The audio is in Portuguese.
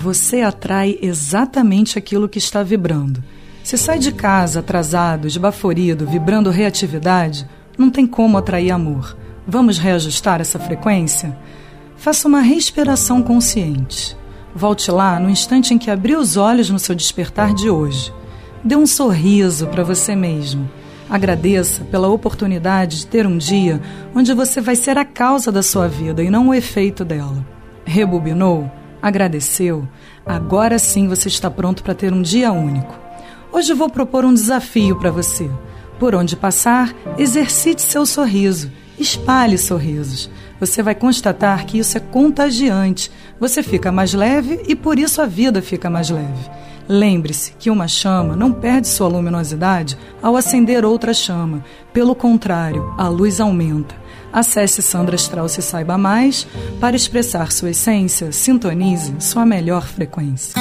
Você atrai exatamente aquilo que está vibrando. Se sai de casa atrasado, esbaforido, vibrando reatividade, não tem como atrair amor. Vamos reajustar essa frequência? Faça uma respiração consciente. Volte lá no instante em que abriu os olhos no seu despertar de hoje. Dê um sorriso para você mesmo. Agradeça pela oportunidade de ter um dia onde você vai ser a causa da sua vida e não o efeito dela. Rebobinou? Agradeceu? Agora sim você está pronto para ter um dia único. Hoje vou propor um desafio para você. Por onde passar, exercite seu sorriso, espalhe sorrisos. Você vai constatar que isso é contagiante. Você fica mais leve e por isso a vida fica mais leve. Lembre-se que uma chama não perde sua luminosidade ao acender outra chama. Pelo contrário, a luz aumenta. Acesse Sandra Strauss e saiba mais. Para expressar sua essência, sintonize sua melhor frequência.